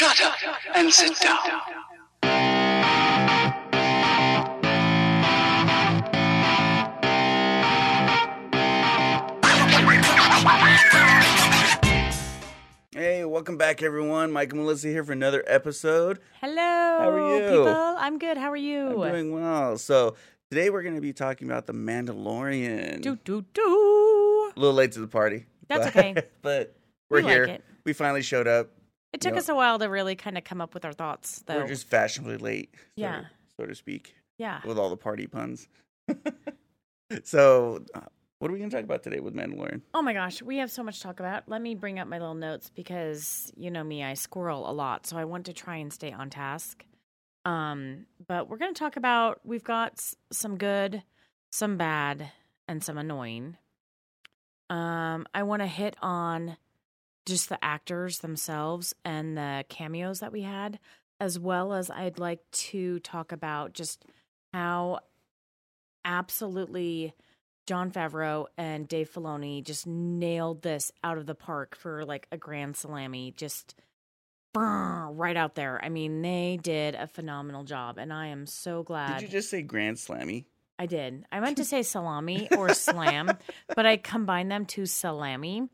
Shut up and sit down. Hey, welcome back, everyone. Mike and Melissa here for another episode. Hello. How are you? People, I'm good. How are you? I'm doing well. So today we're going to be talking about the Mandalorian. do do do. A little late to the party. That's but- okay. but we're We like here. it. We finally showed up. It took Yeah. us a while to really kind of come up with our thoughts, though. We're just fashionably late. so- Yeah. So to speak, yeah. with all the party puns. so, uh, what are we going to talk about today with Mandalorian? Oh my gosh, we have so much to talk about. Let me bring up my little notes because you know me, I squirrel a lot, so I want to try and stay on task. Um, but we're going to talk about we've got s- some good, some bad, and some annoying. Um, I want to hit on just the actors themselves and the cameos that we had, as well as I'd like to talk about just how absolutely Jon Favreau and Dave Filoni just nailed this out of the park for like a grand salami. Just brr, right out there. I mean, they did a phenomenal job, and I am so glad Did you just say Grand Slammy? I did. I meant to say salami or slam, but I combined them to salami.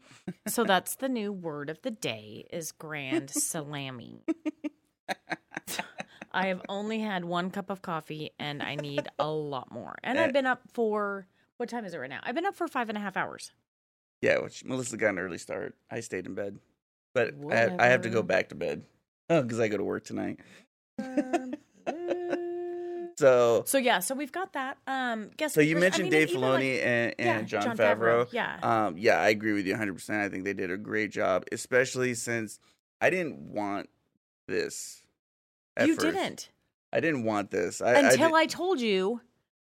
So that's the new word of the day is grand salami. I have only had one cup of coffee and I need a lot more. And I've eh. been up for what time is it right now? I've been up for five and a half hours. Yeah, which Melissa got an early start. I stayed in bed, but I, have- I have to go back to bed. Oh, because I go to work tonight. So, So yeah, so we've got that. Um, guess so you I mentioned mean, Dave even, like- Filoni and, and yeah, John, Jon Favreau. Favreau, yeah. Um, yeah, I agree with you 100. percent I think they did a great job, especially since I didn't want this. you first. didn't. I didn't want this I, until I, I, told you,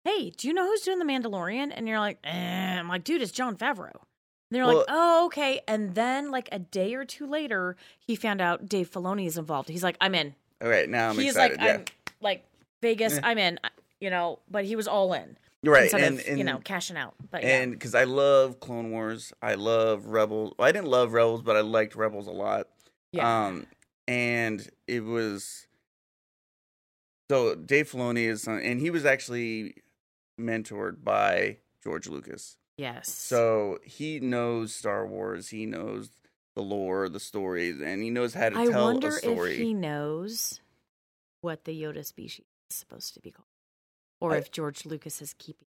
"Hey, do you know who's doing the Mandalorian?" And you're like, eh. "I'm like, dude, it's Jon Favreau." And they're Well- like, "Oh, okay." And then, like a day or two later, he found out Dave Filoni is involved. He's like, "I'm in." All right, now I'm He's excited. like, yeah, "I'm like Vegas. Yeah. I'm in." You know, but he was all in right. instead And, of and you know cashing out. But and because I love Clone Wars, I love Rebels. Well, I didn't love Rebels, but I liked Rebels a lot. yeah, yeah. Um, and it was so Dave Filoni is, and he was actually mentored by George Lucas. yes. So he knows Star Wars. He knows the lore, the stories, and he knows how to I tell a story. if he knows what the Yoda species supposed to be called, or I- if George Lucas is keeping.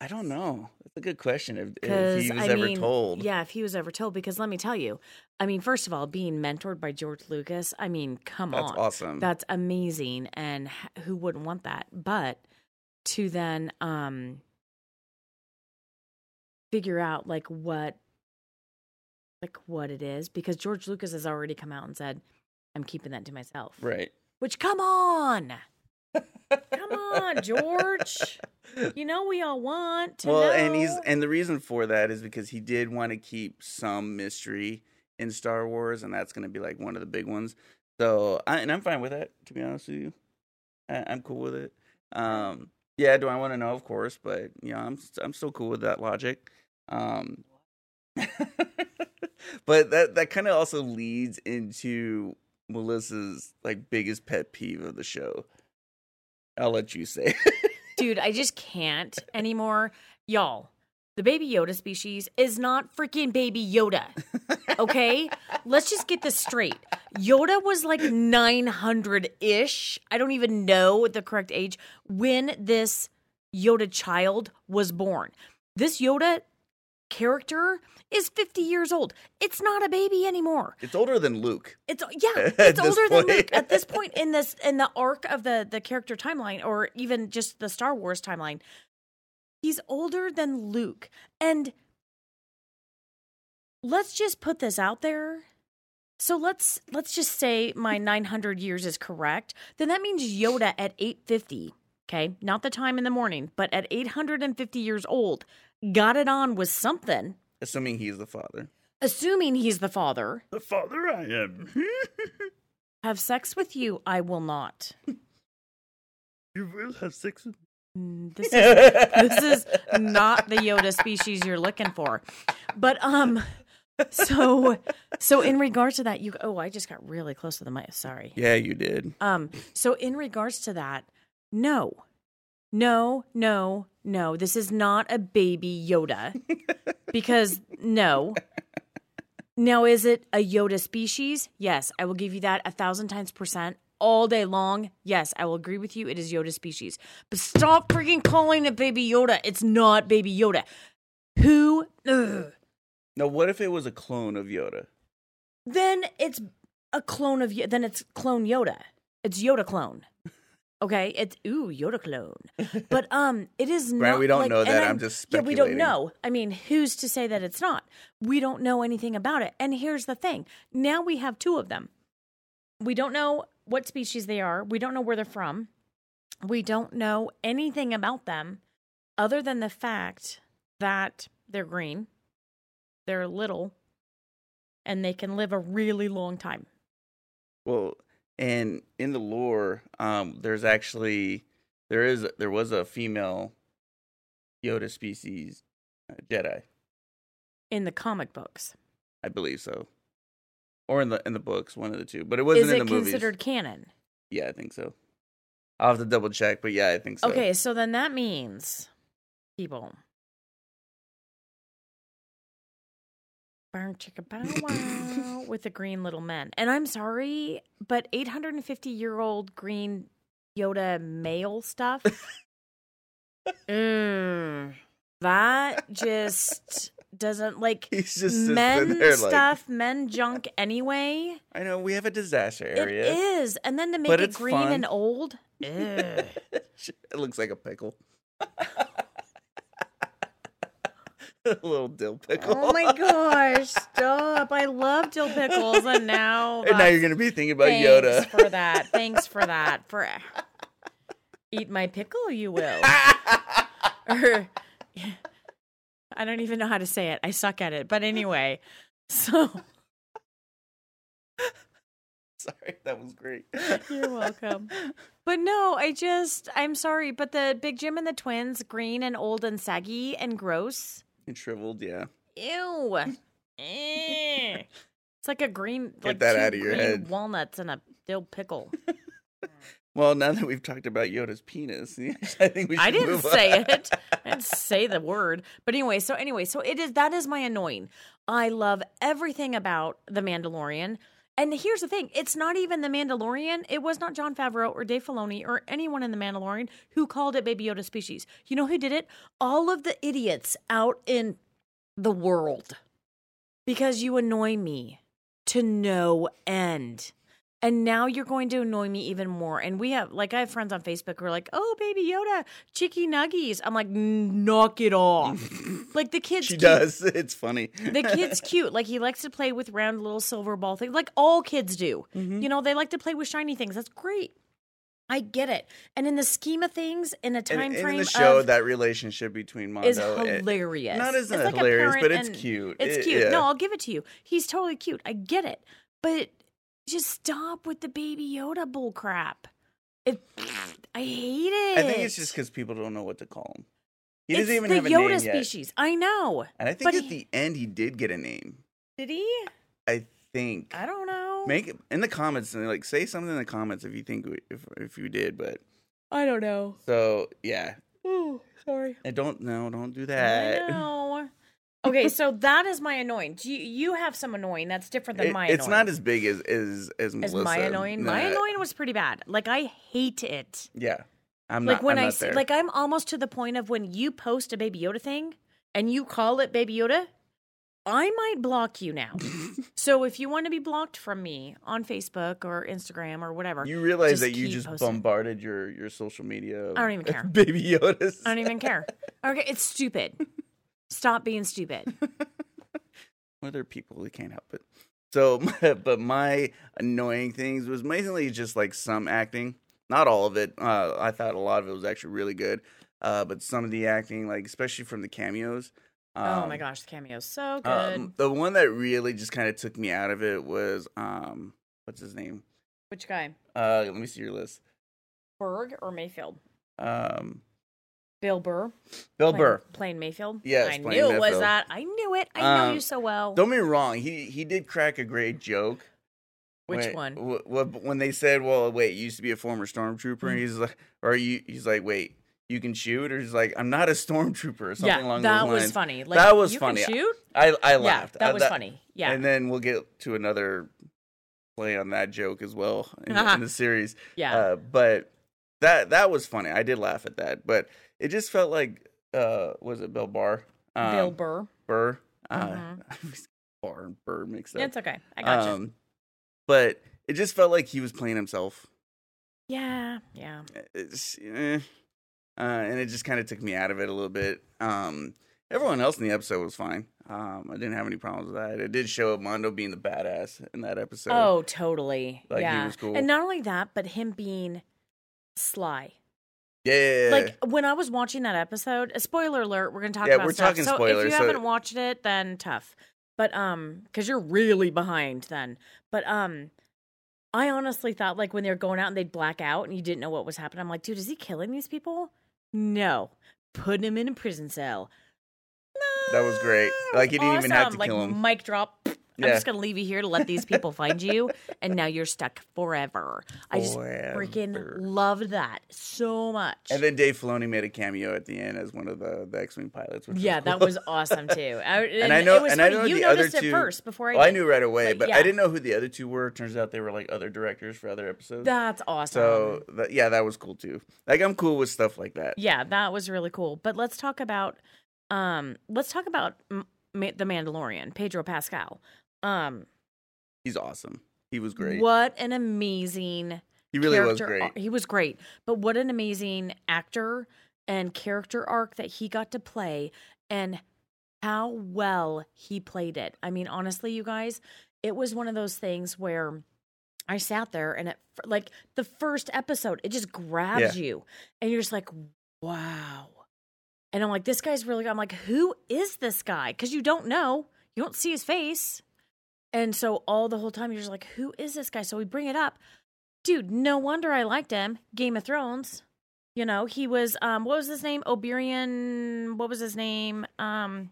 I don't know. That's a good question. If, if he was I ever mean, told, yeah, if he was ever told, because let me tell you, I mean, first of all, being mentored by George Lucas, I mean, come that's on, awesome. that's amazing, and who wouldn't want that? But to then um figure out like what, like what it is, because George Lucas has already come out and said, "I'm keeping that to myself." right. Which, come on, come on, George. You know we all want to well, know. and he's and the reason for that is because he did want to keep some mystery in Star Wars, and that's going to be like one of the big ones. So, I, and I'm fine with that. To be honest with you, I, I'm cool with it. Um, yeah, do I want to know? Of course, but you know, I'm I'm still cool with that logic. Um, but that that kind of also leads into Melissa's like biggest pet peeve of the show. I'll let you say. Dude, I just can't anymore. Y'all, the baby Yoda species is not freaking baby Yoda. Okay? Let's just get this straight. Yoda was like 900 ish. I don't even know the correct age when this Yoda child was born. This Yoda character is 50 years old. It's not a baby anymore. it's older than Luke. It's yeah, it's older than. Luke at this point in this in the arc of the the character timeline, or even just the Star Wars timeline. He's older than Luke, and let's just put this out there. So let's let's just say my 900 years is correct. Then that means Yoda at 850, okay, not the time in the morning, but at 850 years old, got it on with something. Assuming he's the father. Assuming he's the father, The father I am. have sex with you, I will not. you will have sex with Mm, This is this is not the Yoda species you're looking for. But um So, so in regards to that, you oh, I just got really close to the mic. Sorry. Yeah, you did. Um, so in regards to that, no, no, no, no. This is not a baby Yoda because no. Now, is it a Yoda species? Yes, I will give you that a thousand times percent all day long. Yes, I will agree with you. It is Yoda species. But stop freaking calling it Baby Yoda. It's not Baby Yoda. Who? Ugh. Now, what if it was a clone of Yoda? Then it's a clone of. Yo- Then it's clone Yoda. It's Yoda clone. Okay, it's ooh Yoda clone, but um, it is not. We don't like- know that. I'm- I'm just yeah, we don't know. I mean, who's to say that it's not? We don't know anything about it. And here's the thing: now we have two of them. We don't know what species they are. We don't know where they're from. We don't know anything about them, other than the fact that they're green, they're little, and they can live a really long time. Well, and in the lore, um, there's actually there is there was a female Yoda species uh, Jedi, in the comic books. I believe so, or in the in the books, one of the two. But it wasn't Is in it the movies. considered canon? Yeah, I think so. I'll have to double check, but yeah, I think so. Okay, so then that means people. Burn chicka bow wow with the green little men. And I'm sorry, but 850 year old green Yoda male stuff. mm, that just doesn't like He's just men there like, stuff, men junk anyway. I know we have a disaster area. It is. And then to make But it green fun. and old. It looks like a pickle. A little dill pickle. Oh my gosh, stop. I love dill pickles and now and now you're gonna be thinking about thanks Yoda. for that. Thanks for that. For eat my pickle, you will. or I don't even know how to say it. I suck at it. But anyway, so Sorry, that was great. You're welcome. But no, I just I'm sorry, but the Big Jim and the twins, green and old and saggy and gross. And shriveled, yeah. Ew. Eh. It's like a green like that two outta your head. walnuts and a dill pickle. Well, now that we've talked about Yoda's penis, I think we should I didn't say on. it. I didn't say the word. But anyway, so anyway, so it is that is my annoying. I love everything about The Mandalorian. And here's the thing, it's not even The Mandalorian. It was not Jon Favreau or Dave Filoni or anyone in The Mandalorian who called it Baby Yoda species. You know who did it? All of the idiots out in the world. Because you annoy me to no end. And now you're going to annoy me even more. And we have, like, I have friends on Facebook who are like, oh, baby Yoda, chicky nuggies. I'm like, knock it off. like, the kid's She cute. does. It's funny. The kid's cute. Like, he likes to play with round little silver ball things, like all kids do. Mm-hmm. You know, they like to play with shiny things. That's great. I get it. And in the scheme of things, in a time and frame the show, of, that relationship between Mando is and- hilarious. Not as It's like hilarious, but it's and- cute. It's It- cute. yeah. No, I'll give it to you. He's totally cute. I get it. But just stop with the baby Yoda bull crap. It, I hate it. I think it's just because people don't know what to call him. He it's doesn't even the have a Yoda name species. I know. And I think at he- the end he did get a name. Did he? I think. I don't know. Make it in the comments and like say something in the comments if you think we, if if you did. But I don't know. so yeah, Oh, sorry. I don't know. Don't do that. Okay, so that is my annoying. You, you have some annoying that's different than It- my it's not as big as as as as my annoying. My annoying was pretty bad. Like I hate it. Yeah, I'm like not. when I'm I not see, there. like I'm almost to the point of when you post a Baby Yoda thing and you call it Baby Yoda, I might block you now. so if you want to be blocked from me on Facebook or Instagram or whatever, you realize that you just posting. bombarded your your social media. I don't even care. Baby Yodas. I don't even care. Okay, it's stupid. Stop being stupid. Other people who can't help it. So, but my annoying things was mainly just like some acting, not all of it. Uh, I thought a lot of it was actually really good, uh, but some of the acting, like especially from the cameos. oh um, my gosh, the cameo's so good. Um, the one that really just kind of took me out of it was um, what's his name? Which guy? Uh, let me see your list. Berg or Mayfield? Um, Bill Burr. Bill playing- Burr. playing Mayfield. Yes, I knew it was that. I knew it. I know Um, you so well. Don't get me wrong. He he did crack a great joke. Which when, one? w- w- when they said, "Well, wait, you used to be a former stormtrooper," Mm. and he's like, or you, he's like, "Wait, you can shoot," or he's like, "I'm not a stormtrooper," or something yeah, along that those was funny. Like, That was you funny. Can shoot? I I Yeah, laughed. that Uh, was funny. Yeah. And then we'll get to another play on that joke as well in, the- Uh-huh. in the series. yeah. Uh, but that that was funny. I did laugh at that, but it just felt like uh, was it Bill Barr? Um, Bill Burr. Burr. Uh, Mhm. I Barr and Burr mixed up. It's okay. I got you. Um, but it just felt like he was playing himself. Yeah. Yeah. It's, eh. uh, and it just kind of took me out of it a little bit. Um, everyone else in the episode was fine. Um, I didn't have any problems with that. It did show Mando being the badass in that episode. oh, totally. Like, he yeah. was cool. And not only that, but him being sly. Yeah. Like when I was watching that episode, a spoiler alert, we're gonna talk Yeah, about we're stuff. talking so if you so- haven't watched it, then tough. But um, because you're really behind then. But um, I honestly thought like when they were going out and they'd black out and you didn't know what was happening. I'm like, dude, is he killing these people? No, putting him in a prison cell. That was great. Like, he didn't even have to Awesome. like, kill him. Mic drop. I'm just gonna leave you here to let these people find you, and now you're stuck forever. I just freaking loved that so much. And then Dave Filoni made a cameo at the end as one of the, the X-wing pilots. Which Yeah, was that was awesome too. I, and, I know- it and I know you the other noticed it two- first before I. Well, I knew right away, But but yeah. I didn't know who the other two were. Turns out they were like other directors for other episodes. That's awesome. so that, yeah, that was cool too. Like I'm cool with stuff like that. yeah, that was really cool. But let's talk about, um, let's talk about M- Ma- the Mandalorian, Pedro Pascal. Um, He's awesome. He was great. what an amazing he really was great. ar- He was great. But what an amazing actor and character arc that he got to play and how well he played it. I mean, honestly, you guys, it was one of those things where I sat there and it like the first episode, it just grabs you and you're just like, wow. And I'm like, this guy's really. I'm like, who is this guy? Because you don't know. You don't see his face. And so all the whole time you're just like, who is this guy? So we bring it up. Dude, no wonder I liked him. Game of Thrones. You know, he was um what was his name? Oberyn what was his name? Um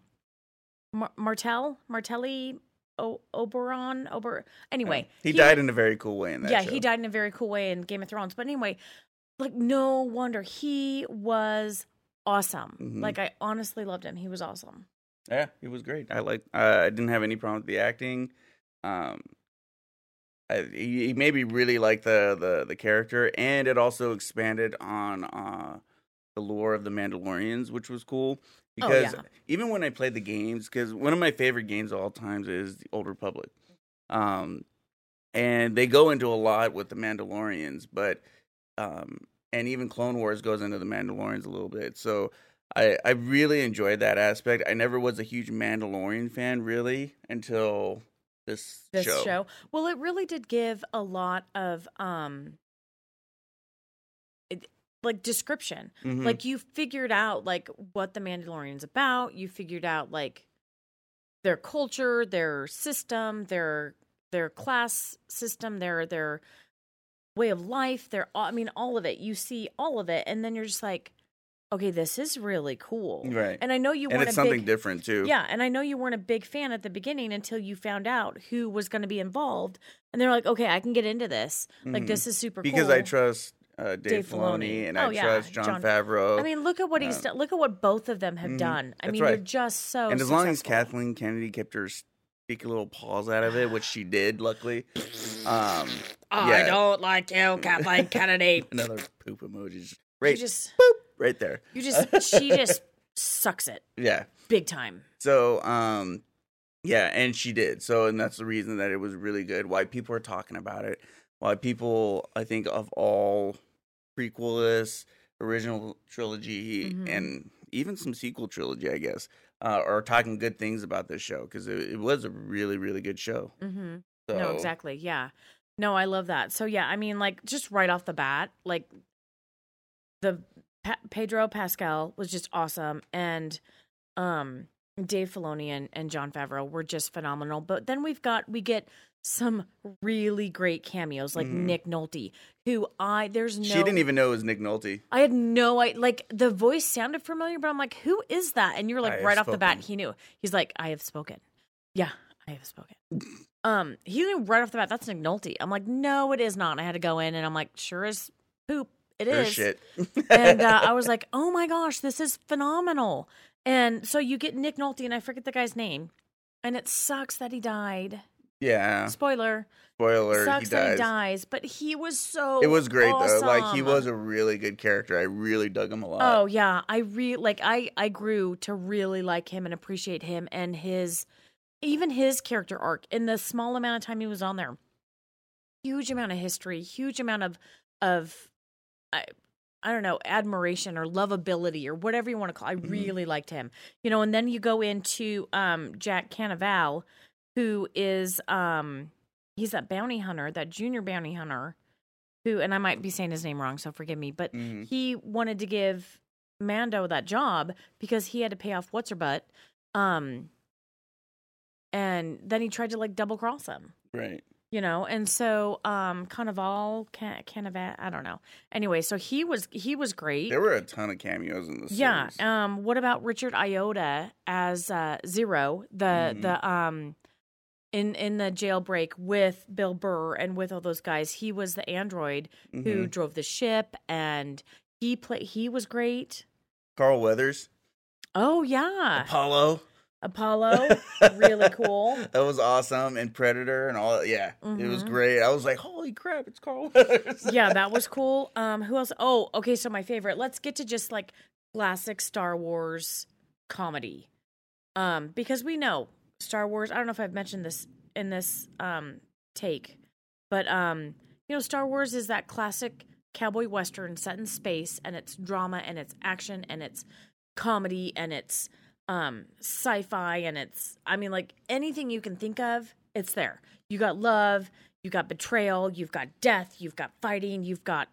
Mar- Martell? Martelli o- Oberon? Ober Anyway, he, died in a very cool way in that. yeah, show. he died in a very cool way in Game of Thrones. But anyway, like no wonder he was awesome. Mhm. Like I honestly loved him. He was awesome. Yeah, he was great. I like. Uh, I didn't have any problem with the acting. Um, I, he, he made me really like the, the the character, and it also expanded on uh the lore of the Mandalorians, which was cool. Oh, Because yeah. even when I played the games, because one of my favorite games of all times is the Old Republic, um, and they go into a lot with the Mandalorians, but um, and even Clone Wars goes into the Mandalorians a little bit. So I I really enjoyed that aspect. I never was a huge Mandalorian fan really until this, this show. show. Well, it really did give a lot of um it, like description. Mhm. Like you figured out like what the Mandalorian's about. You figured out like their culture, their system, their their class system, their their way of life, their I mean all of it. You see all of it and then you're just like okay, this is really cool. right, And I know you and weren't it's a something big, different too. yeah, and I know you weren't a big fan at the beginning until you found out who was going to be involved, and they're like, "Okay, I can get into this. Like, Mhm. this is super because cool." I trust uh, Dave, Dave Filoni, Filoni. and Oh, I yeah, trust Jon, Jon- Favreau. I mean, look at what he's Um, done. Look at what both of them have mhm, done. I that's mean, they're just so. and as long as. Kathleen Kennedy kept her sticky little paws out of it, which she did, luckily. Um, I yeah. don't like you, Kathleen Kennedy. another poop emoji, right, just, right there. you just, she just sucks it Yeah. big time. So, um, yeah, and she did. So, and that's the reason that it was really good. Why people are talking about it. Why people, I think, of all prequelists, original trilogy, Mhm. and even some sequel trilogy, I guess, uh, are talking good things about this show because it, it was a really, really good show. Mm-hmm. So, No, exactly. Yeah. No, I love that. So yeah, I mean, like just right off the bat, like the pa- Pedro Pascal was just awesome, and um, Dave Filoni and, and Jon Favreau were just phenomenal. But then we've got we get some really great cameos, like Nick Nolte, who I there's no. She didn't even know it was Nick Nolte. I had no idea. Like the voice sounded familiar, but I'm like, who is that? And you're like, have right off the bat, he knew. He's like, I have spoken. Yeah, I have spoken. um, he knew right off the bat that's Nick Nolte. I'm like, no, it is not. And I had to go in, and I'm like, sure as poop, it is. and uh, I was like, oh my gosh, this is phenomenal. And so you get Nick Nolte, and I forget the guy's name, and it sucks that he died. yeah. Spoiler. Spoiler. sucks he that he dies. but he was so. It was great though. Like he was a really good character. I really dug him a lot. Oh yeah, I re like I I grew to really like him and appreciate him and his even his character arc in the small amount of time he was on there. Huge amount of history, huge amount of of I I don't know, admiration or lovability or whatever you want to call. It. I really liked him. You know, and then you go into um Jack Cannavale who is um he's that bounty hunter, that junior bounty hunter who and I might be saying his name wrong, so forgive me, but Mhm. he wanted to give Mando that job because he had to pay off what's her butt. Um and then he tried to like double cross him, Right. You know. And so um Carnival can Canavat, I don't know. Anyway, so he was he was great. There were a ton of cameos in this. Yeah. series. Um what about Richard Ayoade as uh Zero, the Mhm. the um in in the jailbreak with Bill Burr and with all those guys. He was the android who Mhm. drove the ship and he play he was great. Carl Weathers, Oh yeah. Apollo. Apollo, really cool. That was awesome, and Predator and all. Yeah, it was Mhm. great. I was like, "Holy crap, it's Carl Weathers!" Yeah, that was cool. Um who else? Oh, okay, so my favorite. Let's get to just like classic Star Wars comedy. Um because we know Star Wars, I don't know if I've mentioned this in this um take, but um you know Star Wars is that classic cowboy western set in space and it's drama and it's action and it's comedy and it's um sci-fi and it's I mean like anything you can think of, it's there. You got love, you got betrayal, you've got death, you've got fighting, you've got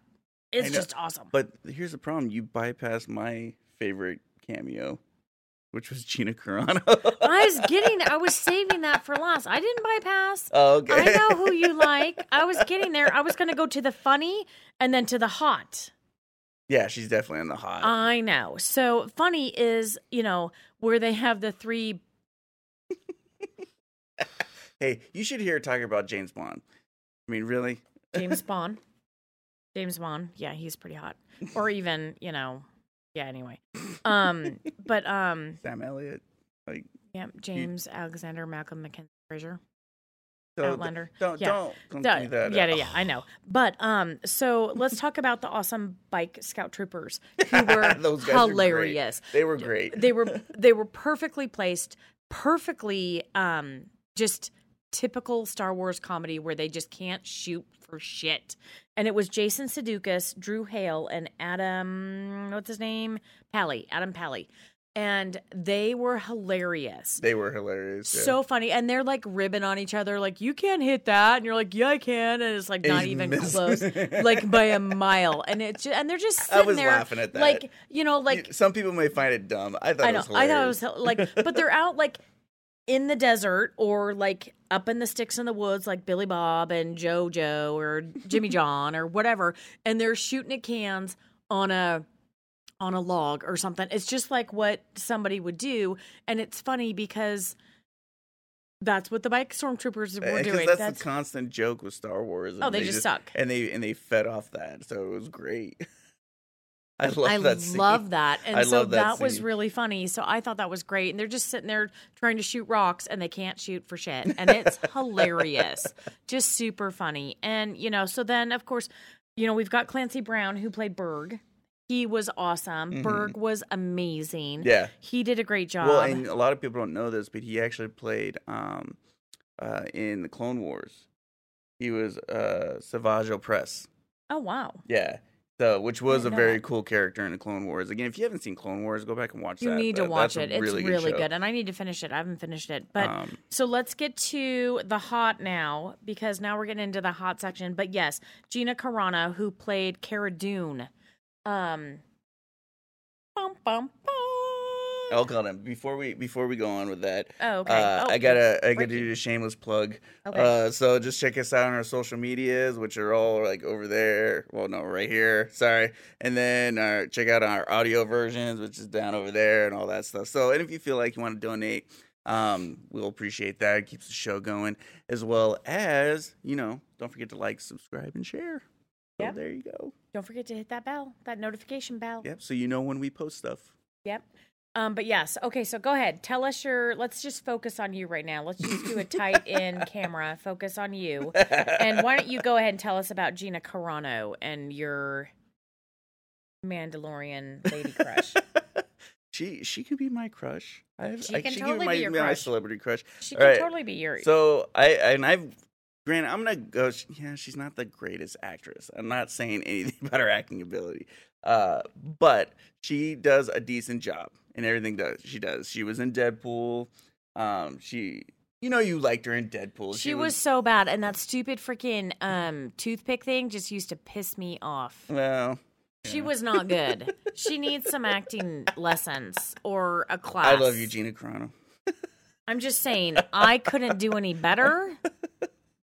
it's know. just awesome. But here's the problem: you bypassed my favorite cameo, which was Gina Carano. I was getting I was saving that for last. I didn't bypass. oh, okay. I know who you like. I was getting there. I was going to go to the funny and then to the hot. Yeah, she's definitely in the hot. I know. So funny is, you know, where they have the three hey, you should hear her talking about James Bond. I mean, really? James Bond. James Bond. Yeah, he's pretty hot. Or even, you know, yeah, anyway. Um, but um Sam Elliott. Like, yeah, James Alexander Malcolm Mackenzie Fraser. Don't, Outlander. Don't Yeah. don't don't do that. yeah, yeah, yeah, I know. But um, so let's talk about the awesome bike scout troopers who were Those guys are great. hilarious. They were great. They were they were perfectly placed, perfectly um, just typical Star Wars comedy where they just can't shoot for shit. And it was Jason Sudeikis, Drew Hale, and Adam what's his name? Pally, Adam Pally. And they were hilarious. They were hilarious. yeah. So funny, and they're like ribbing on each other, like you can't hit that, and you're like, yeah, I can, and it's like And not even missing. close, like by a mile, and it's just, and they're just I sitting was there, laughing at that. like you know, like some people may find it dumb. I thought I it know, was I thought it was like, but they're out like in the desert or like up in the sticks in the woods, like Billy Bob and JoJo or Jimmy John or whatever, and they're shooting at cans on a on a log or something. It's just like what somebody would do, and it's funny because that's what the bike stormtroopers uh, were doing. that's, That's, the constant joke with Star Wars. Oh, and they just suck. and they and they fed off that, so it was great. I love I that. scene. love that. And I so love that was really funny. So I thought that was great. And they're just sitting there trying to shoot rocks and they can't shoot for shit. And it's hilarious. Just super funny. And, you know, so then, of course, you know, we've got Clancy Brown who played Burg. He was awesome. Mhm. Burg was amazing. Yeah. He did a great job. Well, and a lot of people don't know this, but he actually played um, uh, in the Clone Wars. He was uh, Savage Opress. oh, wow. Yeah. So, which was a very that. cool character in the Clone Wars. Again, if you haven't seen Clone Wars, go back and watch You that. need to watch it. It's really really, show. good. And I need to finish it. I haven't finished it. But Um, So let's get to the hot now because now we're getting into the hot section. But yes, Gina Carano, who played Cara Dune. Um, bum, bum, bum. I'll call them before we before we go on with that. Oh, okay. Uh, Oh, I gotta I gotta do a shameless plug. Okay. Uh, so just check us out on our social medias, which are all like over there. Well, no, right here. Sorry. And then uh, check out our audio versions, which is down over there, and all that stuff. So, and if you feel like you want to donate, um, we'll appreciate that. It keeps the show going, as well as you know, don't forget to like, subscribe, and share. So Yeah. there you go. Don't forget to hit that bell, that notification bell. Yep. So you know when we post stuff. Yep. Um, but yes, okay, so go ahead. Tell us your let's just focus on you right now. Let's just do a tight in camera, focus on you. And why don't you go ahead and tell us about Gina Carano and your Mandalorian lady crush? she she could be my crush. I, She I, can she totally be my, your my crush. celebrity crush. She All can right. totally be your So I and I've granted I'm gonna go. Yeah, she's not the greatest actress. I'm not saying anything about her acting ability, uh, but she does a decent job in everything does she does. She was in Deadpool. Um, she you know you liked her in Deadpool. She was so bad, and that stupid freaking um, toothpick thing just used to piss me off. well. She was not good. she needs some acting lessons or a class. I love you Gina Carano. I'm just saying, I couldn't do any better,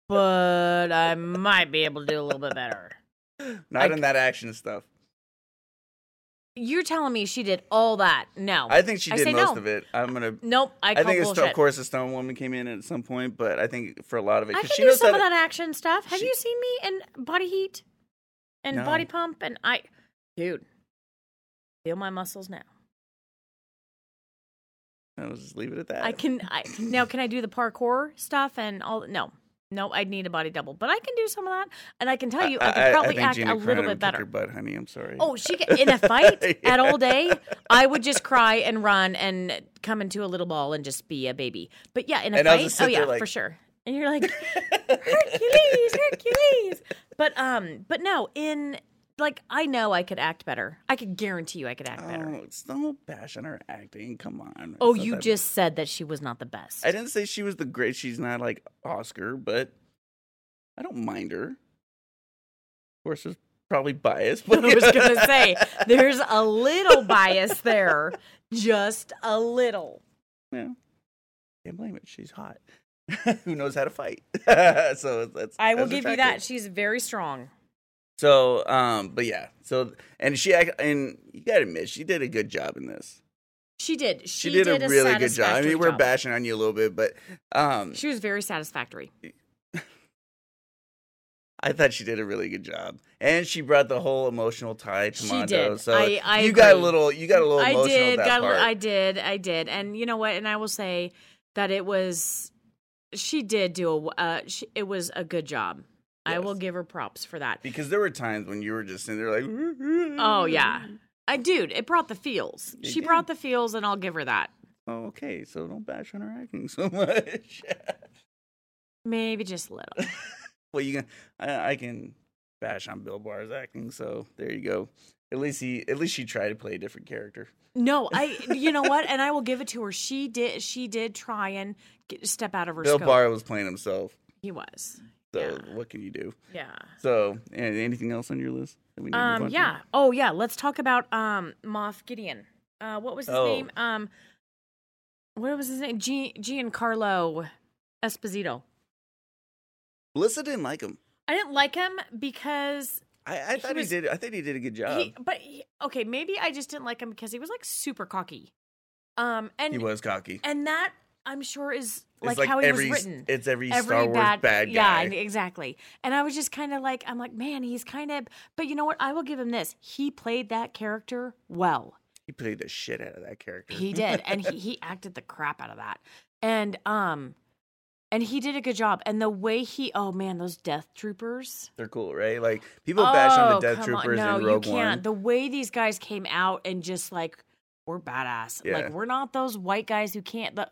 but I might be able to do a little bit better. Not I- in that action stuff. You're telling me she did all that? No. I think she did most no. of it. I'm gonna. Nope. I I, think it's of course the Stone Woman came in at some point, but I think for a lot of it, I can she do knows some of that action stuff. Have she- you seen me in Body Heat and No. Body Pump? And I, dude, feel my muscles now. I'll just leave it at that. I can. I now can I do the parkour stuff and all? No, no, I'd need a body double, but I can do some of that, and I can tell you, I, can probably think act Gina a little Carano bit better. Butt, honey. I'm sorry. Oh, she in a fight at all day. I would just cry and run and come into a little ball and just be a baby. But yeah, in a And fight, oh yeah, like- for sure. And you're like Hercules, Hercules. But um, but no, in like I know I could act better. I could guarantee you I could act better. Oh, it's bash on her acting. Come on. Oh, you just said that she was not the best. I didn't say she was the great. She's not like Oscar, but I don't mind her. Of course, it's probably biased. But I was gonna say there's a little bias there, just a little. Yeah. Can't blame it. She's hot. Who knows how to fight? so that's. I will give you that. She's very strong. So, um, but yeah. So, and she and you gotta admit she did a good job in this. She did. She, She, did, a really good job. I mean, we're job. bashing on you a little bit, but um, She was very satisfactory. I thought she did a really good job, and she brought the whole emotional tie to She Mando. did. So I- I you got a little, you got a little I emotional did. that Got. part. I did. I did. And you know what? And I will say that it was. She did do a. Uh, she, it was a good job. I will give her props for that. because there were times when you were just sitting there like, Oh yeah, I dude. It brought the feels. It She did. brought the feels, and I'll give her that. Oh, okay, so don't bash on her acting so much. Maybe just a little. well, you can, I, I can bash on Bill Barr's acting, so there you go. At least he, at least she tried to play a different character. No, I. You know what? And I will give it to her. She did. She did try and get, step out of her Bill scope. Barr was playing himself, He was. So Yeah. what can you do? Yeah. So, anything else on your list? that we need Um. on to? Yeah. Oh yeah. Let's talk about um Moff Gideon. Uh, what was his Oh. name? Um, what was his name? G- Giancarlo Esposito. Melissa didn't like him. I didn't like him because I, I thought he, was- did. I think he did a good job. he. But he, okay, maybe I just didn't like him because he was like super cocky. Um, and he was cocky. and that I'm sure is It's like, how he every, was written. It's every, every Star Wars bad, bad, yeah guy. exactly and i was just kind of like i'm like man he's kind of but you know what i will give him this he played that character well He played the shit out of that character. he did and he, he acted the crap out of that and um and he did a good job and the way he oh man those death troopers They're cool, right? Like people bash on Oh, the Death come on. Troopers no in Rogue you can't One. the way these guys came out and just like we're badass Yeah. like we're not those white guys who can't the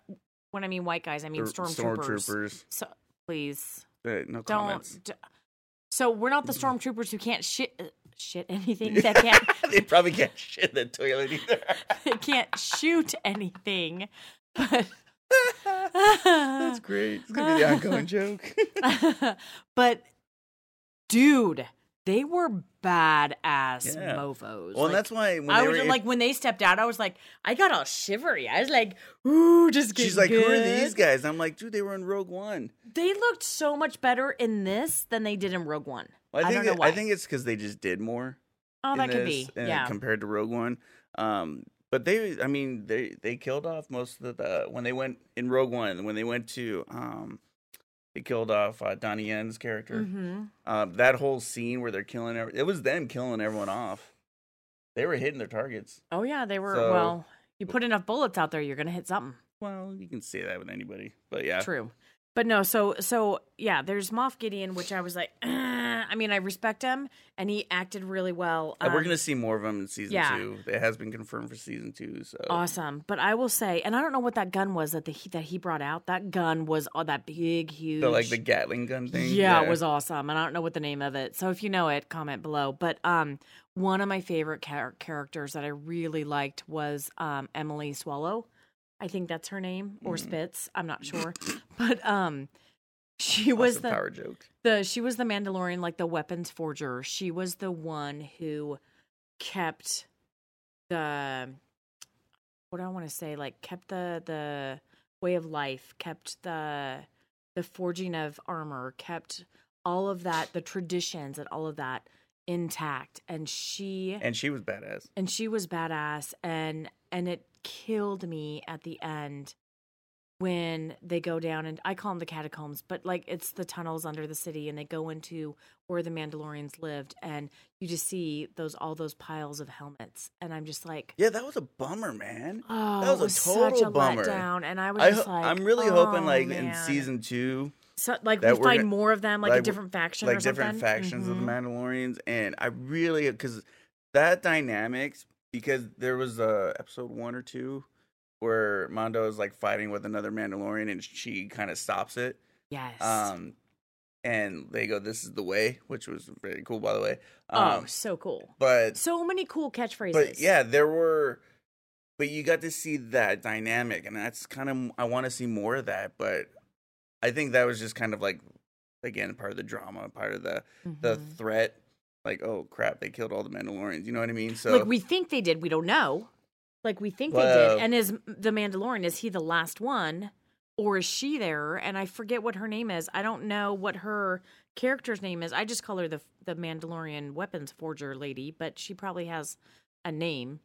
when i mean white guys i mean stormtroopers Stormtroopers. so please Uh, no don't. comments. d- so we're not the stormtroopers who can't shit uh, shit anything that can't they probably can't shit the toilet either. they can't shoot anything. But That's great. It's gonna be the ongoing joke. but dude, they were badass Yeah. mofos. Well, and that's why when I they was were, like when they stepped out, I was like, I got all shivery. I was like, ooh, just she's like, who are these guys? I'm like, dude, they were in Rogue One. They looked so much better in this than they did in Rogue One. Well, I I think don't know it- why. I think it's because they just did more. Oh, that could be. uh, Yeah. compared to Rogue One. Um, but they, I mean, they they killed off most of the when they went in Rogue One when they went to um, they killed off uh, Donnie Yen's character. hmm Um, that whole scene where they're killing every, it was them killing everyone off. They were hitting their targets. Oh yeah, they were. So- well, you put enough bullets out there, you're gonna hit something. Well, you can say that with anybody, but yeah, True. But no, so so yeah, there's Moff Gideon, which I was like, I mean, I respect him, and he acted really well. Uh, we're Um, gonna see more of him in season yeah. two. It has been confirmed for season two. So awesome. But I will say, and I don't know what that gun was that the that he brought out. That gun was oh, that big, huge. So like the Gatling gun thing. Yeah, it was awesome, and I don't know what the name of it. So if you know it, comment below. But um, one of my favorite char- characters that I really liked was um Emily Swallow. I think that's her name, or Mm. Spitz. I'm not sure, but um, she was the power joke. the she was the Mandalorian, like the weapons forger. She was the one who kept the what do I want to say? Like kept the the way of life, kept the the forging of armor, kept all of that, the traditions and all of that intact. And she And she was badass. and she was badass and and it killed me at the end when they go down and I call them the catacombs, but like it's the tunnels under the city and they go into where the Mandalorians lived and you just see those all those piles of helmets and I'm just like Yeah, that was a bummer, man. oh that was it a total such a bummer. letdown and I was I just ho- like I'm really hoping oh, like in season two, so, like we find gonna- more of them like, like, a different faction like different factions of the Mhm. Mandalorians, and I really because that dynamics because there was uh, episode one or two where Mando is like fighting with another Mandalorian and she kind of stops it. Yes. Um, and they go, "This is the way," which was very cool, by the way. oh, Um, so cool. but So many cool catchphrases. but yeah, there were, but you got to see that dynamic, and that's kind of I want to see more of that. But I think that was just kind of like again part of the drama, part of the the Mhm. threat. Like, oh crap, they killed all the Mandalorians. You know what I mean? So like we think they did, we don't know. Like we think they did. And is the Mandalorian is he the last one or is she there? And I forget what her name is. I don't know what her character's name is. I just call her the the Mandalorian weapons forger lady, but she probably has a name.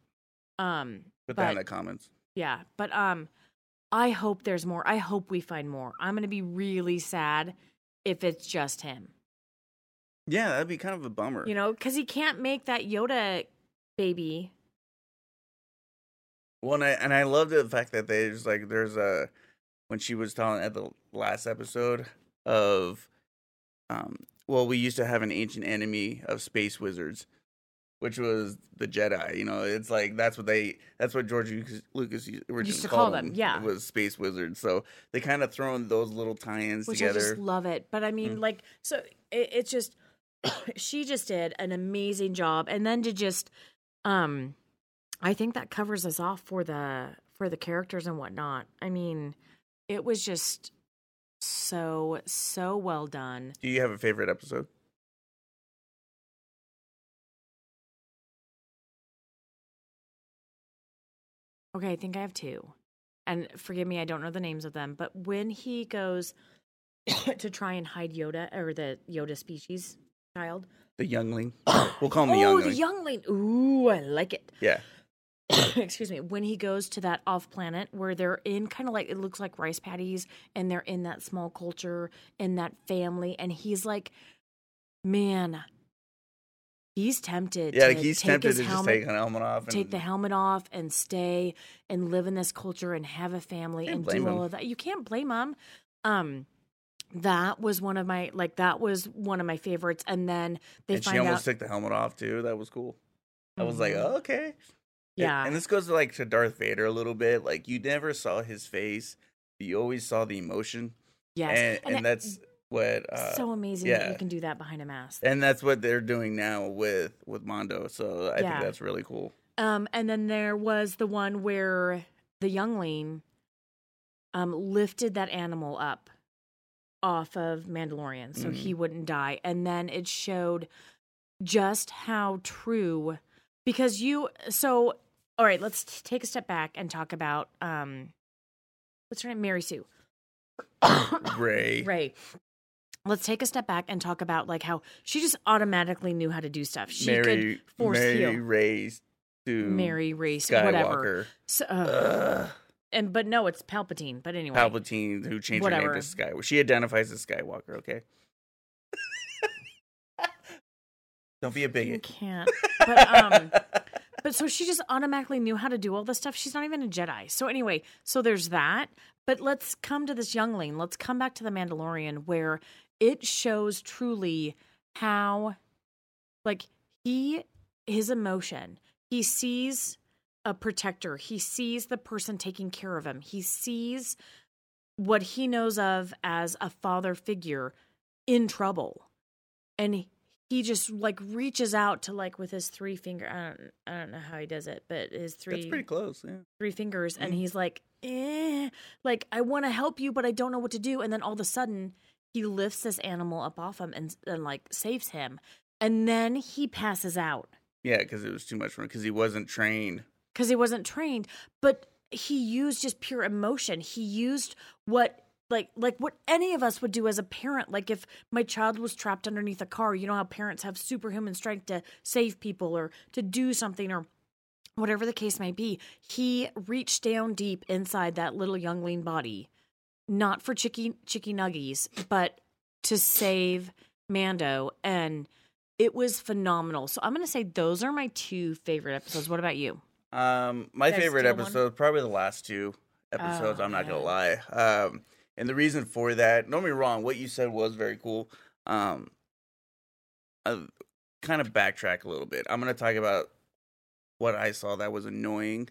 Um put that in the comments. yeah, but um I hope there's more. I hope we find more. I'm going to be really sad if it's just him. Yeah, that'd be kind of a bummer. You know, cuz he can't make that Yoda baby Well, and I and I love the fact that there's like there's a when she was telling at the last episode of um well we used to have an ancient enemy of space wizards which was the Jedi you know it's like that's what they that's what George Lucas, Lucas originally Used to called call them, yeah. it was space wizards so they kind of thrown those little tie-ins which I together just love it. But I mean, Mm. like, so it, it's just she just did an amazing job, and then to just, um, I think that covers us off for the for the characters and whatnot. I mean, it was just so so well done. do you have a favorite episode Okay, I think I have two. And forgive me, I don't know the names of them, but when he goes to try and hide Yoda or the Yoda species child. the youngling we'll call him the oh, youngling the youngling. Ooh, I like it. yeah excuse me, when he goes to that off planet where they're in kind of like it looks like rice paddies and they're in that small culture in that family and he's like man he's tempted yeah to like he's take tempted his to just take an helmet off and take the helmet off and stay and live in this culture and have a family and do all him. of that you can't blame him um that was one of my like that was one of my favorites and then they and she almost out took the helmet off too that was cool I was like, Mhm. oh, okay. And- yeah And this goes to like to Darth Vader a little bit. Like you never saw his face. but You always saw the emotion. yes And, and, it- that's what uh so amazing that you can do that behind a mask and that's what they're doing now with with Mando. So I Yeah. think that's really cool. Um, and then there was the one where the youngling um lifted that animal up off of Mandalorian so he Mhm. wouldn't die. And then it showed just how true because you so all right, let's t- take a step back and talk about um what's her name? Mary Sue. Rey. Rey. Let's take a step back and talk about like how she just automatically knew how to do stuff. She Mary, could force Mary heal. raised to Mary race, Skywalker. whatever. So, uh, and but no, it's Palpatine. But anyway, Palpatine, who changed her Whatever. name to Skywalker. She identifies as Skywalker. Okay. Don't be a you bigot. can't. But um, but so she just automatically knew how to do all this stuff. She's not even a Jedi. So anyway, so there's that. But let's come to this youngling. Let's come back to the Mandalorian, where it shows truly how, like he, his emotion. He sees a protector. He sees the person taking care of him. He sees what he knows of as a father figure in trouble. And he just like reaches out to like with his three finger I don't I don't know how he does it, but his three That's pretty close. Yeah. three fingers and Mm. he's like, eh, like I want to help you, but I don't know what to do. And then all of a sudden, he lifts this animal up off him and, and like saves him. And then he passes out Yeah, because it was too much for him because he wasn't trained. because he wasn't trained. But he used just pure emotion. He used what like like what any of us would do as a parent. Like if my child was trapped underneath a car, you know how parents have superhuman strength to save people or to do something or whatever the case may be. He reached down deep inside that little youngling body, not for chicky chicky nuggies, but to save Mando and it was phenomenal. So I'm going to say those are my two favorite episodes. What about you? Um, my Did I favorite steal one? episode, probably the last two episodes. Oh, I'm not gonna lie. Um, and the reason for that, don't me wrong, what you said was very cool. Um, uh, kind of backtrack a little bit. I'm gonna talk about what I saw that was annoying.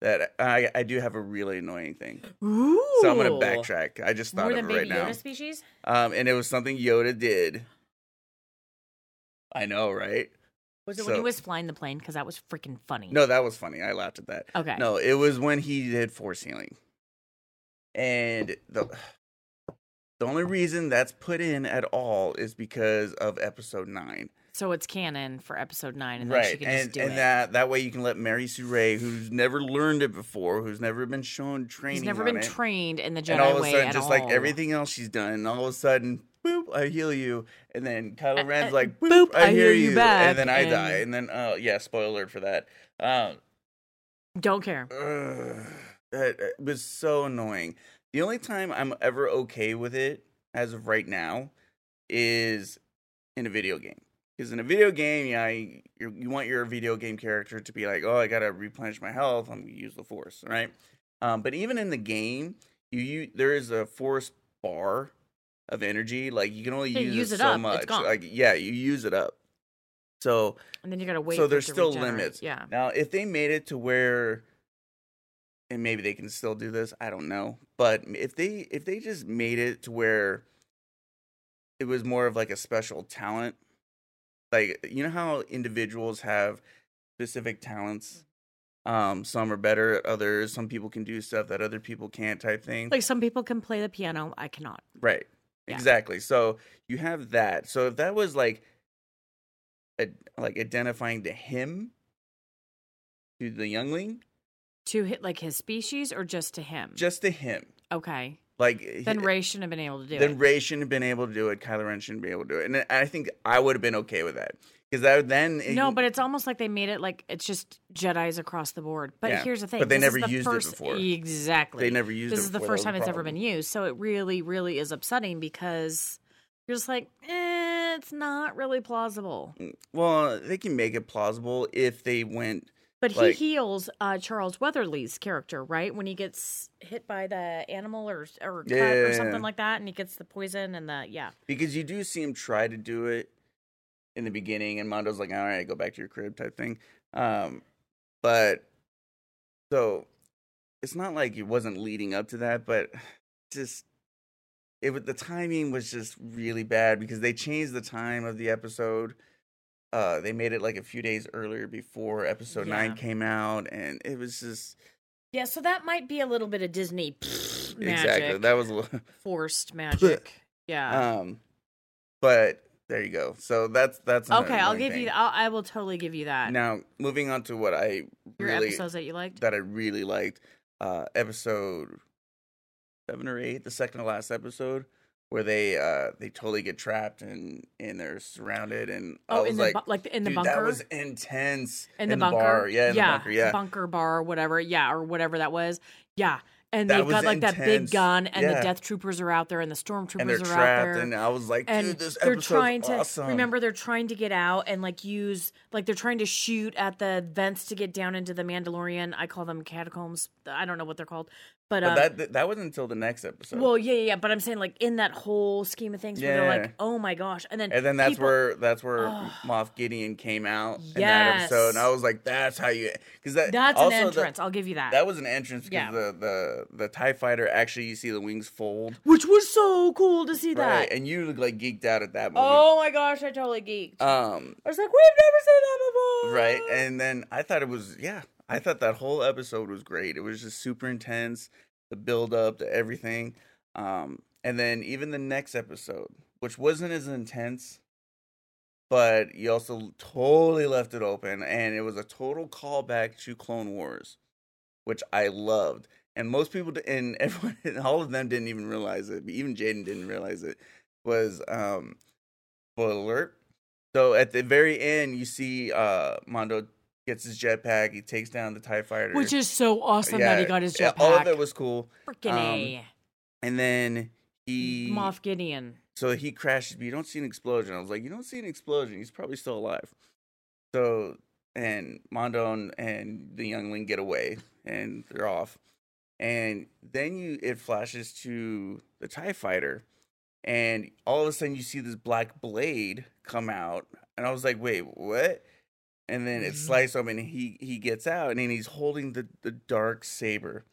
That I I do have a really annoying thing, Ooh. so I'm gonna backtrack. I just thought More of it Baby right Yoda now. species? Um, and it was something Yoda did. I know, right? Was it when he was flying the plane? Because that was freaking funny. No, that was funny. I laughed at that. Okay. No, it was when he did force healing. And the the only reason that's put in at all is because of episode nine. So it's canon for episode nine, and then she right. can And just do and it. that that way you can let Mary Sue Rey, who's never learned it before, who's never been shown training. He's never been it, trained in the Jedi and all of a way sudden, just all. like everything else she's done, and all of a sudden, boop, I heal you, and then Kylo Uh, Ren's uh, like, boop, I, I hear you back, and then I and- die, and then oh yeah, spoiler for that. Um, Don't care. Ugh, it was so annoying. The only time I'm ever okay with it, as of right now, is in a video game. Because in a video game, yeah, you, you want your video game character to be like, oh, I gotta replenish my health. I'm gonna use the force, right? Um, but even in the game, you, you there is a force bar of energy. Like you can only use, use it, it so up, much. Like yeah, you use it up. So And then you gotta wait. so there's still regenerate. limits. Yeah. Now, if they made it to where, and maybe they can still do this, I don't know. But if they if they just made it to where it was more of like a special talent, like you know how individuals have specific talents. Um, some are better at others. Some people can do stuff that other people can't. Type thing. Like some people can play the piano, I cannot. Right. Yeah. Exactly. So you have that. So if that was like a, like identifying to him to the youngling, To hit like his species or just to him? just to him. okay. Like Then he- Rey shouldn't have been able to do then it. Then Rey shouldn't have been able to do it. Kylo Ren shouldn't be able to do it. And I think I would have been okay with that because that then No, but it's almost like they made it like it's just Jedi's across the board. But Yeah, here's the thing: but they never used it first, before. Exactly. they never used this it. is the first time it's ever been used, so it really, really is upsetting because you're just like, eh, it's not really plausible. Well, they can make it plausible if they went. But Like- he heals uh, Charles Weatherly's character, right? When he gets hit by the animal or or cut Yeah, yeah, or something yeah. like that, and he gets the poison and the yeah. because you do see him try to do it in the beginning, and Mando's like, "All right, go back to your crib," type thing. Um, but so it's not like it wasn't leading up to that, but just it the timing was just really bad because they changed the time of the episode. Uh, they made it like a few days earlier before episode nine came out, and it was just Yeah, so that might be a little bit of Disney magic, exactly that was a little. forced magic. Yeah. Um, but There you go. So that's that's Okay, I'll give thing. you. I'll, I will totally give you that. Now, moving on to what I Your really episodes that you liked. that I really liked, uh, episode seven or eight, the second to last episode, where they uh they totally get trapped and and they're surrounded, and I Oh, was in the like, bu- like in the bunker. that was intense. in the bar, bunker. yeah, in yeah, the bunker, yeah. bunker bar, whatever, yeah, or whatever that was, yeah. And That they've got like that big gun, and Yeah. the death troopers are out there, and the stormtroopers and they're trapped, out there. and I was like, and dude, this they're trying to awesome. remember they're trying to get out and like use like they're trying to shoot at the vents to get down into the Mandalorian. I call them catacombs. I don't know what they're called, but, but um, that that, that wasn't until the next episode. well, yeah, yeah, yeah. But I'm saying like in that whole scheme of things, where they're Yeah. like, oh my gosh, and then and then that's people- where that's where Ugh. Moff Gideon came out in that Yes. episode, and I was like, that's how you because that that's also an the- entrance. I'll give you that. that was an entrance because Yeah. the, the the Tie Fighter actually you see the wings fold, which was so cool to see that. And you look like geeked out at that moment. Oh my gosh, I totally geeked. Um, I was like, we've never seen that before. right, and then I thought it was yeah, I thought that whole episode was great. It was just super intense, the build up to everything, um, and then even the next episode, which wasn't as intense. But you also totally left it open, and it was a total callback to Clone Wars, which I loved. And most people, and everyone, all of them didn't even realize it. Even Jaden didn't realize it. Was um, spoiler alert. So at the very end, you see uh Mando gets his jetpack. He takes down the Tie Fighter, Which is so awesome that he got his yeah, jetpack. All of it was cool. freaking um, And then he Moff Gideon. so he crashes, but you don't see an explosion. I was like, you don't see an explosion. He's probably still alive. So and Mando and, and the youngling get away, and they're off. And then you it flashes to the Tie Fighter, and all of a sudden you see this black blade come out, and I was like, wait, what? And then it Mhm. slices open, and he he gets out, and then he's holding the the dark saber,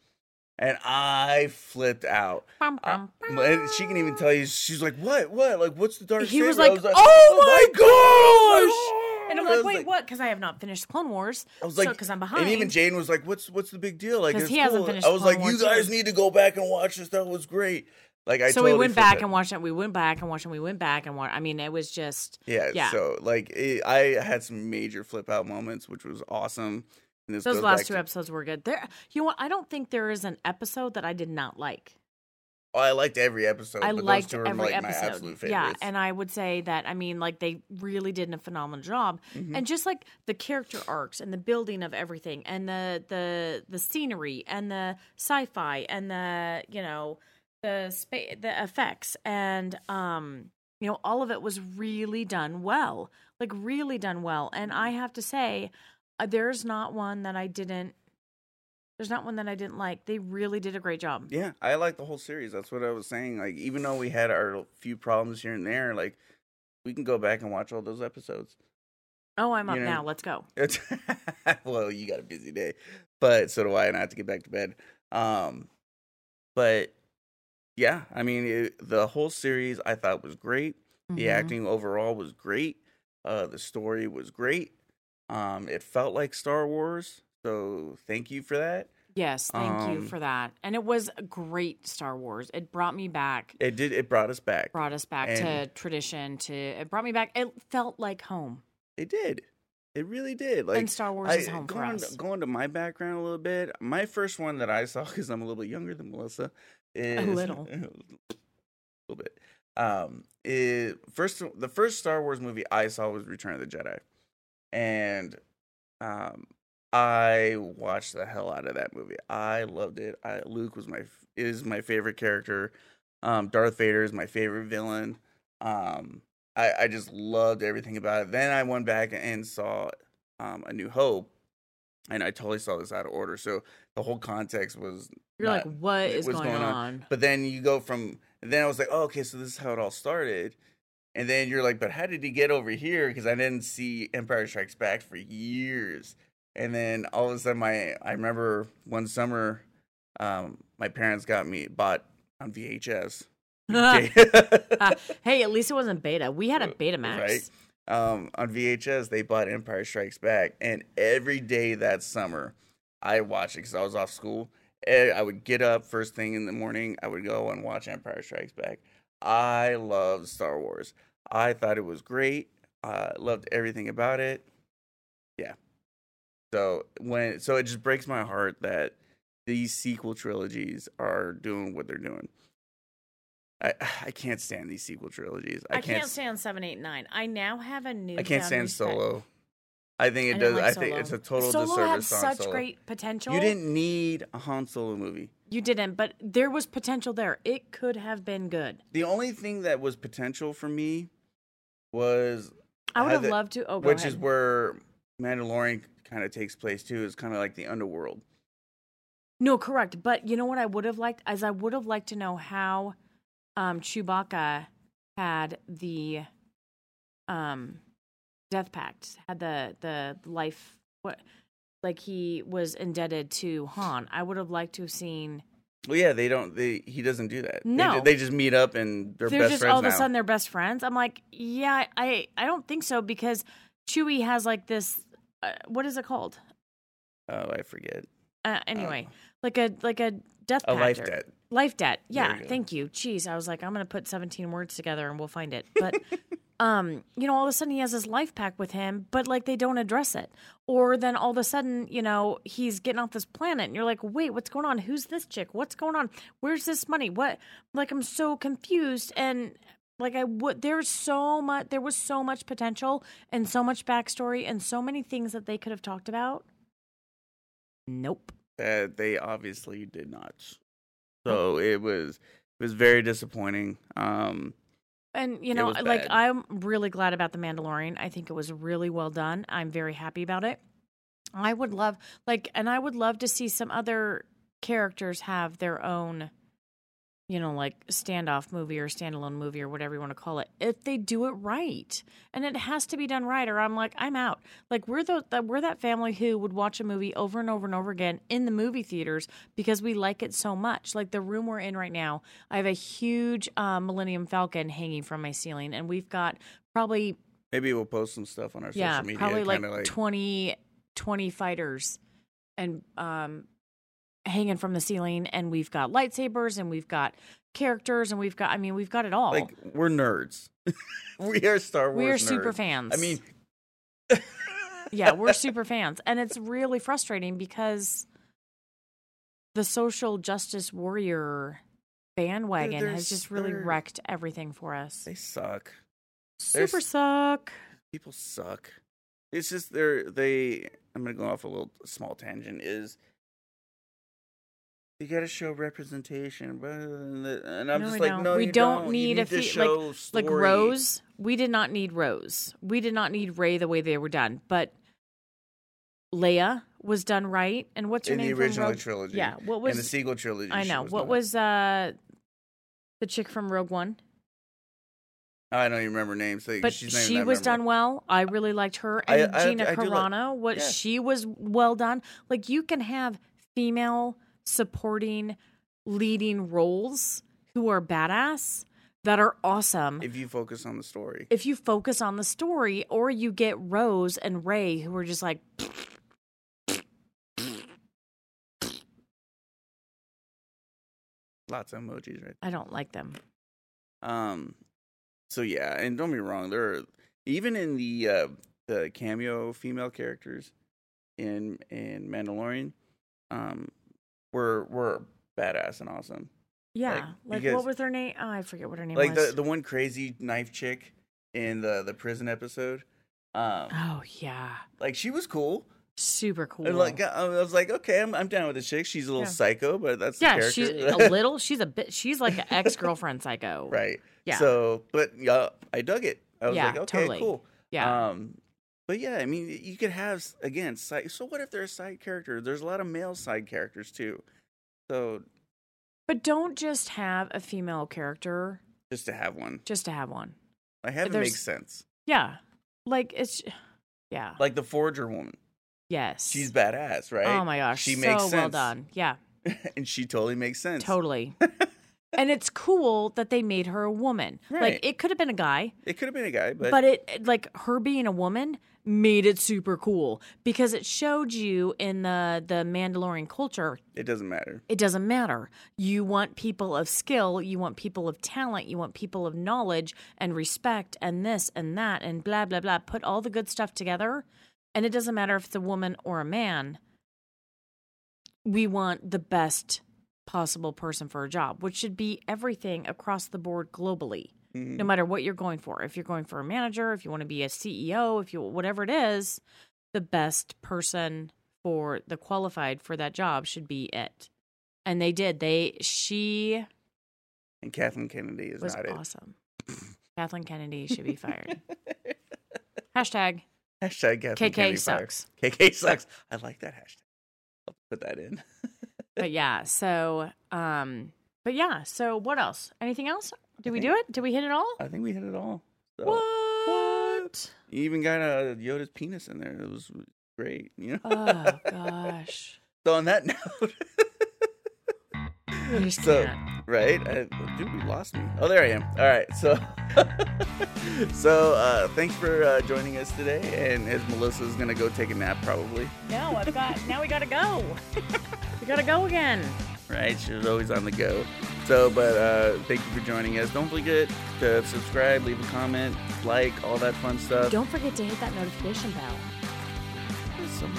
and I flipped out. Bum, Uh, bum, bum. and she can even tell you. She's like, "What? What? Like, what's the dark?" He was saber?" I like, "Oh my gosh!" And I'm like, wait, what? Because I have not finished Clone Wars. I was like, because I'm behind. and even Jane was like, "What's what's the big deal?" Like, it's he hasn't cool. finished I was Clone like, Wars "You guys either. need to go back and watch this. That was great." Like, I so totally we went back it. and watched it. We went back and watched it. We went back and watched. I mean, it was just Yeah, yeah. So like, it, I had some major flip out moments, which was awesome. Those last two to- episodes were good. There, you know what? I don't think there is an episode that I did not like. Oh, I liked every episode. I but liked those two are every like my episode. absolute yeah, and I would say that I mean, like they really did a phenomenal job, Mhm. and just like the character arcs and the building of everything, and the the the scenery and the sci-fi and the you know the spa- the effects and um you know all of it was really done well, like really done well, and I have to say, uh, there's not one that I didn't. There's not one that I didn't like. They really did a great job. Yeah, I like the whole series. That's what I was saying. Like, even though we had our few problems here and there, like we can go back and watch all those episodes. Oh, I'm up You know, now. Let's go. Well, you got a busy day, but so do I, and I have to get back to bed. Um, but yeah, I mean, it, the whole series I thought was great. The Mhm. acting overall was great. Uh, the story was great. Um, it felt like Star Wars, so thank you for that. Yes, thank you Um, for that. And it was a great Star Wars. It brought me back, It did. It brought us back. brought us back And- to tradition. To it brought me back. It felt like home, It did. It really did. Like and Star Wars I, is home for going, us. going to my background a little bit. My first one that I saw, because I'm a little bit younger than Melissa, is little. a little bit. Um, is first the first Star Wars movie I saw was Return of the Jedi, and um, I watched the hell out of that movie. I loved it. I, Luke was my is my favorite character. Um, Darth Vader is my favorite villain. Um, I, I just loved everything about it. Then I went back and saw um, A New Hope, and I totally saw this out of order. So the whole context was You're not- like, what is going, going on? on? But then you go from, then I was like, oh, okay, so this is how it all started. And then you're like, but how did he get over here? Because I didn't see Empire Strikes Back for years. And then all of a sudden, my I remember one summer, um, my parents got me bought on VHS. Uh, hey, at least it wasn't beta. We had a Betamax. Right. um, on VHS, they bought Empire Strikes Back, and every day that summer, I watched it because I was off school. Eh, I would get up first thing in the morning. I would go and watch Empire Strikes Back. I love Star Wars. I thought it was great. Uh, loved everything about it. So when so it just breaks my heart that these sequel trilogies are doing what they're doing. I I can't stand these sequel trilogies. I, I, can't, can't. stand seven, eight, nine. I now have a new. I can't stand Solo. I think it I does. like I think it's a total Solo had disservice on such Solo. great potential. You didn't need a Han Solo movie. You didn't, but there was potential there. It could have been good. The only thing that was potential for me was I would have loved to. Oh, which ahead. is where Mandalorian kind of takes place too. Is kind of like the underworld. No, correct. But you know what I would have liked? As I would have liked to know how um, Chewbacca had the um, death pact, had the the life what like he was indebted to Han. I would have liked to have seen Well, yeah, they don't. They he doesn't do that. They No. ju- they, just meet up and they're, they're best just friends all of a sudden they're best friends. I'm like, yeah, I I don't think so because Chewie has like this. Uh, what is it called? oh, I forget. Uh, anyway, like a like a death A life debt. Life debt. Yeah, thank you. Jeez, I was like, I'm gonna put 17 words together and we'll find it. But um, you know, all of a sudden he has his life pack with him, but like they don't address it. Or then all of a sudden, you know, he's getting off this planet and you're like, wait, what's going on? Who's this chick? What's going on? Where's this money? What like I'm so confused and like I would there's so much there was so much potential and so much backstory and so many things that they could have talked about. Nope. that they obviously did not. So it was it was very disappointing. Um, And you know, like. I'm really glad about the Mandalorian. I think it was really well done. I'm very happy about it. I would love like and I would love to see some other characters have their own you know, like standoff movie or standalone movie or whatever you want to call it. If they do it right. And it has to be done right or I'm like I'm out. Like we're the that we're that family who would watch a movie over and over and over again in the movie theaters because we like it so much. Like the room we're in right now, I have a huge uh, Millennium Falcon hanging from my ceiling and we've got probably maybe we'll post some stuff on our yeah, social media. probably like, like 20, 20 fighters and um hanging from the ceiling and we've got lightsabers and we've got characters and we've got I mean we've got it all. like we're nerds. we are Star Wars. we are nerds. super fans. I mean, yeah, we're super fans. And it's really frustrating because the social justice warrior bandwagon they're has just really wrecked everything for us. they suck. they're Super suck. People suck. It's just they're they. I'm gonna go off a little small tangent. Is you got to show representation, and I'm No, just like, don't. no, We you don't You need a to fe- like- like. Rose, we did not need Rose. We did not need Rey the way they were done, but Leia was done right. And what's her in the name from original trilogy. Yeah, what was the sequel trilogy. I know what done. was uh the chick from Rogue One, I don't even remember names. So but she was done well. I really liked her, and I- Gina I do like- Carano. what yeah. she was well done. Like you can have female supporting leading roles who are badass that are awesome. If you focus on the story, if you focus on the story or you get Rose and Rey who are just like lots of emojis, right? I don't like them. Um, so yeah, and don't be wrong, there are even in the uh, the cameo female characters in in Mandalorian, um, were were badass and awesome. Yeah. Like, Like, because- what was her name? Oh, I forget what her name Like was. Like the the one crazy knife chick in the the prison episode. Um, oh yeah. like she was cool. Super cool. And like I was like, okay, I'm I'm down with this chick. She's a little Yeah. psycho, but that's the yeah, she's a little she's a bit she's like an ex girlfriend psycho. right. Yeah. So, but yeah, I dug it. I was Yeah, like, okay, totally. cool. Yeah. Um, but yeah, I mean, you could have again. Side, so what if they're a side character? There's a lot of male side characters too. So but don't just have a female character just to have one, just to have one. I have it makes sense. Yeah. Like it's yeah. Like the Forger woman, yes. she's badass, right? Oh my gosh. she so makes well done. Yeah. and she totally makes sense. Totally. and it's cool that they made her a woman. Right. Like it could have been a guy, It could have been a guy, but, but it like her being a woman made it super cool because it showed you in the the Mandalorian culture it doesn't matter. it doesn't matter. You want people of skill, you want people of talent, you want people of knowledge and respect and this and that and blah blah blah. Put all the good stuff together and it doesn't matter if it's a woman or a man. We want the best possible person for a job, which should be everything across the board globally. Mhm. No matter what you're going for. If you're going for a manager, if you want to be a CEO, if you whatever it is, the best person for the qualified for that job should be it. And they did. They she And Kathleen Kennedy is was not it. awesome. Kathleen Kennedy should be fired. Hashtag Hashtag Kathleen KK Kennedy sucks. KK sucks. I like that hashtag. I'll put that in. But yeah, so um but yeah, so what else? Anything else? Did we do it? Did we hit it all? I think we hit it all. So, What? You even got a Yoda's penis in there. It was great. You know. Oh gosh. so on that note, I just So- can't. right? I, dude, we lost me. Oh, there I am. All right. So, so uh, thanks for uh, joining us today. And as Melissa's gonna go take a nap, probably. No, I've got now we gotta go. we gotta go again. Right? She's always on the go. So, but uh, thank you for joining us. Don't forget to subscribe, leave a comment, like, all that fun stuff. Don't forget to hit that notification bell. Some-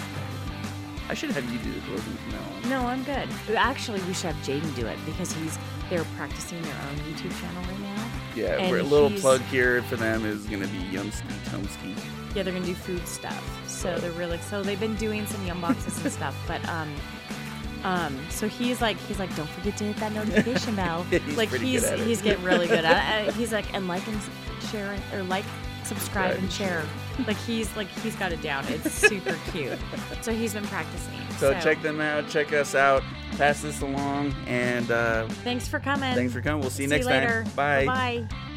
I should have you do the closing from now on. No, I'm good. Actually, we should have Jaden do it because he's they're practicing their own YouTube channel right now. Yeah, And we're, a little he's- plug here for them is gonna be Yumski Tumski. Yeah, they're gonna do food stuff. So they're really so they've been doing some yum boxes and stuff. But um, um, so he's like he's like don't forget to hit that notification bell. He's like he's good at it. he's getting really good at it. He's like and like and share or like subscribe and share. Like he's like he's got it down. It's super cute. So he's been practicing. So check them out, check us out, pass this along, and uh, Thanks for coming. thanks for coming. We'll see you See next you time. Bye. Bye.